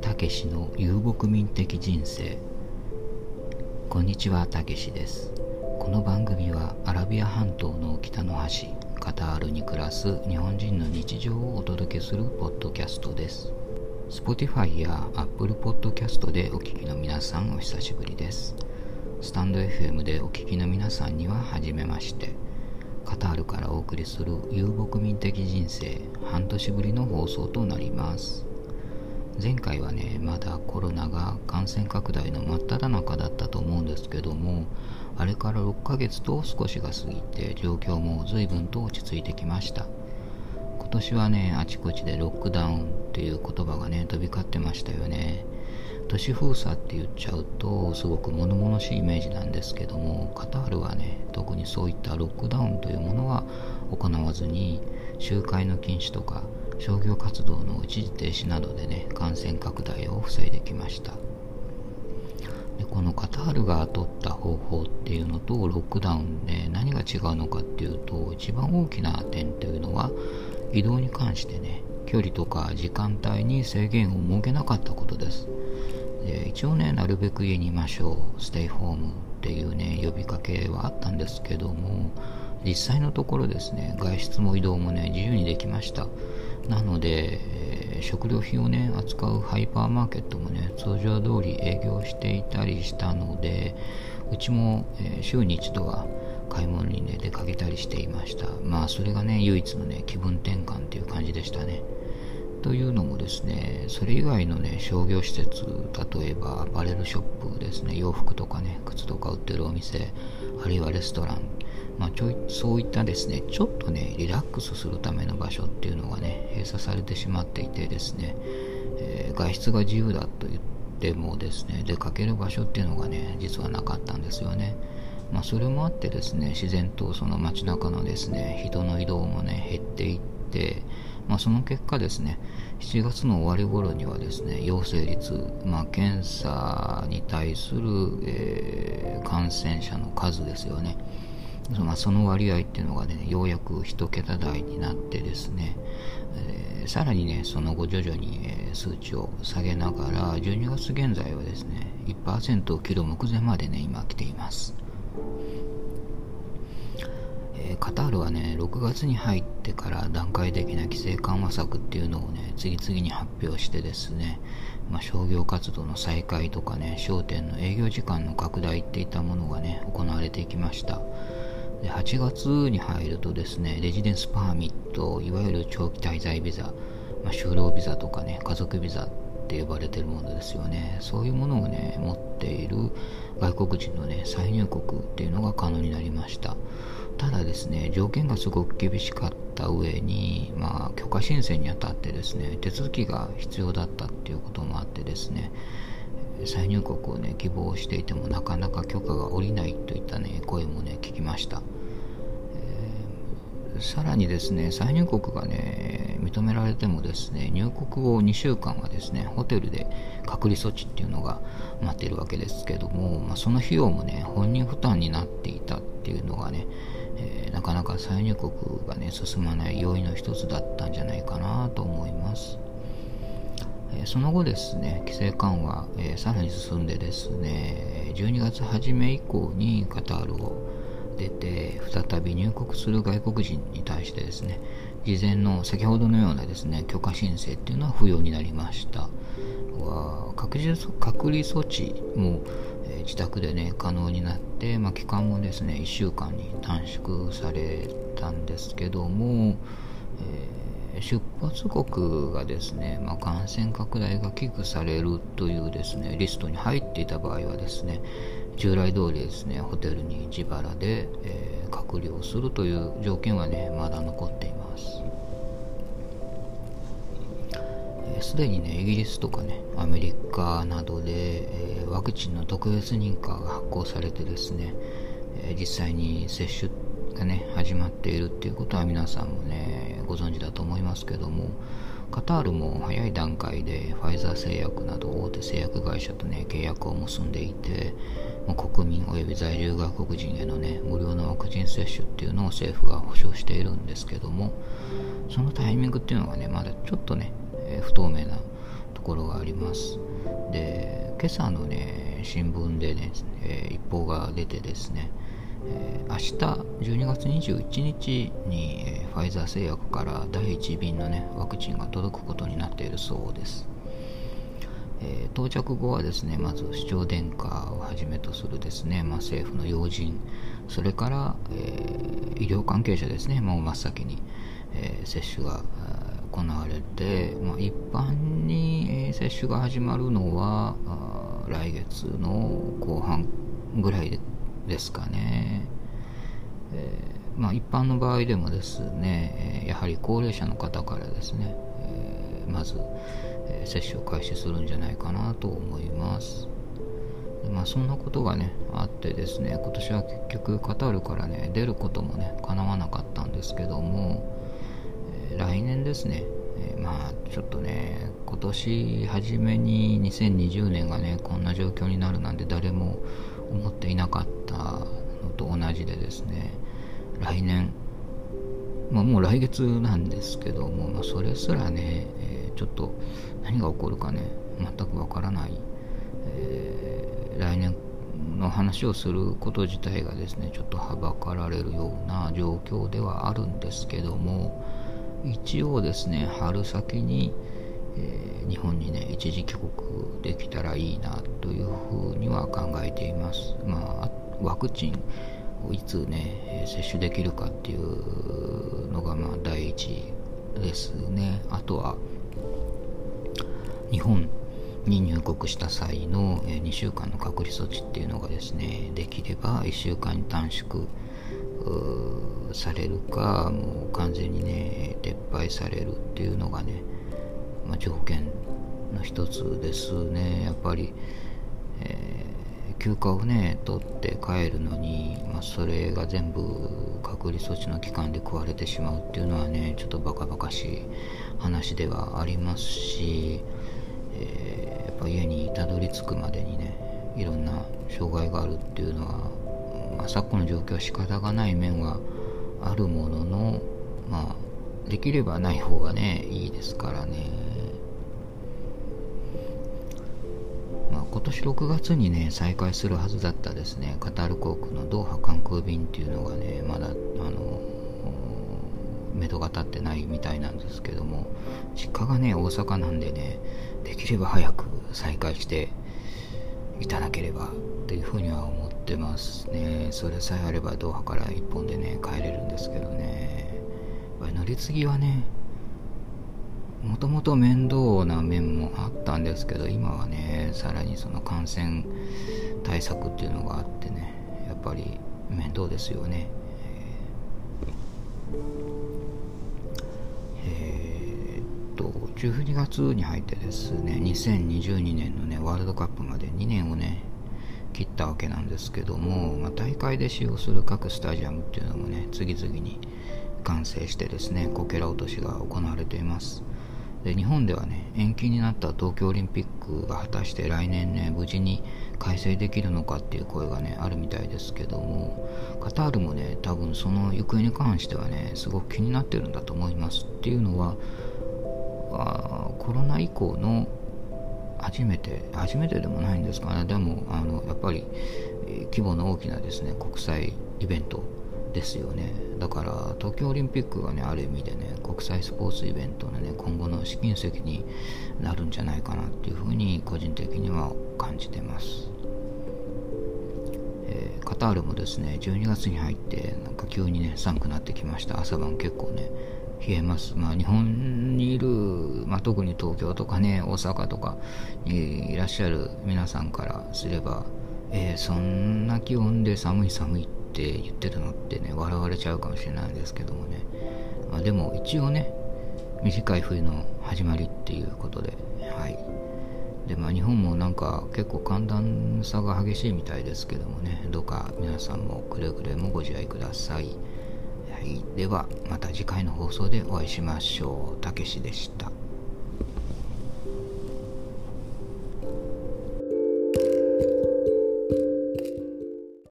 たけしの遊牧民的人生。こんにちはたけしです。この番組はアラビア半島の北の端カタールに暮らす日本人の日常をお届けするポッドキャストです。Spotify や Apple Podcast でお聞きの皆さんお久しぶりです。スタンド FM でお聞きの皆さんには初めまして。カタールからお送りする遊牧民的人生半年ぶりの放送となります。前回はねまだコロナが感染拡大の真っ只中だったと思うんですけどもあれから6ヶ月と少しが過ぎて状況も随分と落ち着いてきました。今年はねあちこちでロックダウンっていう言葉がね飛び交ってましたよね。都市封鎖って言っちゃうとすごく物々しいイメージなんですけどもカタールはね特にそういったロックダウンというものは行わずに集会の禁止とか商業活動の一時停止などでね感染拡大を防いできました。でこのカタールが取った方法っていうのとロックダウンで何が違うのかっていうと一番大きな点というのは移動に関してね距離とか時間帯に制限を設けなかったことです。で一応ねなるべく家にいましょう。ステイホームっていうね呼びかけはあったんですけども実際のところですね外出も移動もね自由にできました。なので、えー、食料品をね扱うハイパーマーケットもね通常通り営業していたりしたのでうちも、えー、週に一度は買い物にね出かけたりしていました。まあそれがね唯一のね気分転換っていう感じでしたね。というのもですね、それ以外のね、商業施設、例えばアパレルショップですね、洋服とかね、靴とか売ってるお店、あるいはレストラン、まあ、ちょいそういったですね、ちょっとね、リラックスするための場所っていうのがね、閉鎖されてしまっていてですね、えー、外出が自由だと言ってもですね、出かける場所っていうのがね、実はなかったんですよね。まあ、それもあってですね、自然とその街中のですね、人の移動もね、減っていって、まあ、その結果ですね、7月の終わり頃にはですね、陽性率、まあ、検査に対する、えー、感染者の数ですよね、まあ、その割合っていうのがね、ようやく1桁台になってですね、えー、さらにね、その後徐々に、えー、数値を下げながら、12月現在はですね、1%を切る目前までね、今来ています。えカタールはね、6月に入ってから段階的な規制緩和策っていうのをね、次々に発表してですね、まあ、商業活動の再開とかね、商店の営業時間の拡大っていったものがね、行われていきました。で8月に入るとですね、レジデンスパーミット、いわゆる長期滞在ビザ、まあ、就労ビザとかね、家族ビザって呼ばれてるものですよね。そういうものをね、持っている外国人のね、再入国っていうのが可能になりました。ただですね、条件がすごく厳しかった上に、まあ、許可申請にあたってですね、手続きが必要だったっていうこともあってですね、再入国をね、希望していてもなかなか許可が下りないといったね、声もね、聞きました。えー、さらにですね、再入国がね、認められてもですね、入国後2週間はですね、ホテルで隔離措置っていうのが待っているわけですけども、まあ、その費用もね、本人負担になっていたっていうのがね、再入国がね進まない要因の一つだったんじゃないかなと思います、えー、その後ですね規制緩和、えー、さらに進んでですね12月初め以降にカタールを出て再び入国する外国人に対してですね事前の先ほどのようなですね許可申請っていうのは不要になりました。隔離措置も自宅でね可能になって、まあ、期間もですね1週間に短縮されたんですけども、えー、出発国がですね、まあ、感染拡大が危惧されるというですねリストに入っていた場合はですね従来通りですねホテルに自腹で、えー、隔離をするという条件はねまだ残っています。すでにね、イギリスとかね、アメリカなどで、えー、ワクチンの特別認可が発行されてですね、えー、実際に接種がね、始まっているっていうことは皆さんもね、ご存知だと思いますけども、カタールも早い段階でファイザー製薬など大手製薬会社とね契約を結んでいて国民及び在留外国人へのね無料のワクチン接種っていうのを政府が保証しているんですけどもそのタイミングっていうのがねまだちょっとね、不透明なところがあります。で今朝のね新聞でね、えー、一報が出てですねえー、明日12月21日に、え、ファイザー製薬から第1便の、ね、ワクチンが届くことになっているそうです、えー、到着後はですねまず市長殿下をはじめとするですね、まあ、政府の要人それから、え医療関係者ですねもう真っ先に、え接種が行われて、まあ、一般に、接種が始まるのは来月の後半ぐらいですかね、えー、まあ、一般の場合でもですね、やはり高齢者の方からですね、えー、まず、え接種を開始するんじゃないかなと思います。まあ、そんなことがねあってですね今年は結局カタールからね出ることもね叶わなかったんですけども、来年ですね、えー、まあちょっとね今年初めに2020年がねこんな状況になるなんて誰も思っていなかったのと同じでですね。来年、まあ、もう来月なんですけども、まあ、それすらね、えー、ちょっと何が起こるかね全くわからない、えー、来年の話をすること自体がですねちょっとはばかられるような状況ではあるんですけども一応ですね春先にえー、日本にね一時帰国できたらいいなというふうには考えています。まあ、ワクチンをいつね接種できるかっていうのがまあ第一ですね。あとは日本に入国した際の2週間の隔離措置っていうのがですねできれば1週間に短縮されるかもう完全にね撤廃されるっていうのがねまあ、条件の一つですね。やっぱり、えー、休暇をね取って帰るのに、まあ、それが全部隔離措置の期間で食われてしまうっていうのはねちょっとバカバカしい話ではありますし、えー、やっぱ家にたどり着くまでにねいろんな障害があるっていうのは、まあ、昨今の状況は仕方がない面はあるもののまあできればない方がねいいですからね。ま今年6月にね再開するはずだったですね。カタール航空のドーハ関空便っていうのがねまだあの目処が立ってないみたいなんですけども実家がね大阪なんでねできれば早く再開していただければっていうふうには思ってますね。それさえあればドーハから1本でね帰れるんですけどね。乗り継ぎはねもともと面倒な面もあったんですけど今はねさらにその感染対策っていうのがあってねやっぱり面倒ですよね。えー、っと12月に入ってですね2022年のねワールドカップまで2年をね切ったわけなんですけども、まあ、大会で使用する各スタジアムっていうのもね次々に完成してですねこけら落としが行われています。で日本ではね延期になった東京オリンピックが果たして来年ね無事に開催できるのかっていう声がねあるみたいですけどもカタールもね多分その行方に関してはねすごく気になってるんだと思います。っていうのはコロナ以降の初めて初めてでもないんですかね。でもあのやっぱり規模の大きなですね国際イベントですよね。だから東京オリンピックがねある意味でね国際スポーツイベントのね今後の試金石になるんじゃないかなっていうふうに個人的には感じてます、えー、カタールもですね12月に入ってなんか急にね寒くなってきました。朝晩結構ね冷えます。まあ、日本にいる、まあ、特に東京とかね、大阪とかにいらっしゃる皆さんからすれば、えー、そんな気温で寒い寒いって言ってるのってね笑われちゃうかもしれないですけどもね、まあ、でも一応ね短い冬の始まりっていうことではい。でまあ日本もなんか結構寒暖差が激しいみたいですけどもねどうか皆さんもくれぐれもご自愛ください、はい、ではまた次回の放送でお会いしましょう。たけしでした。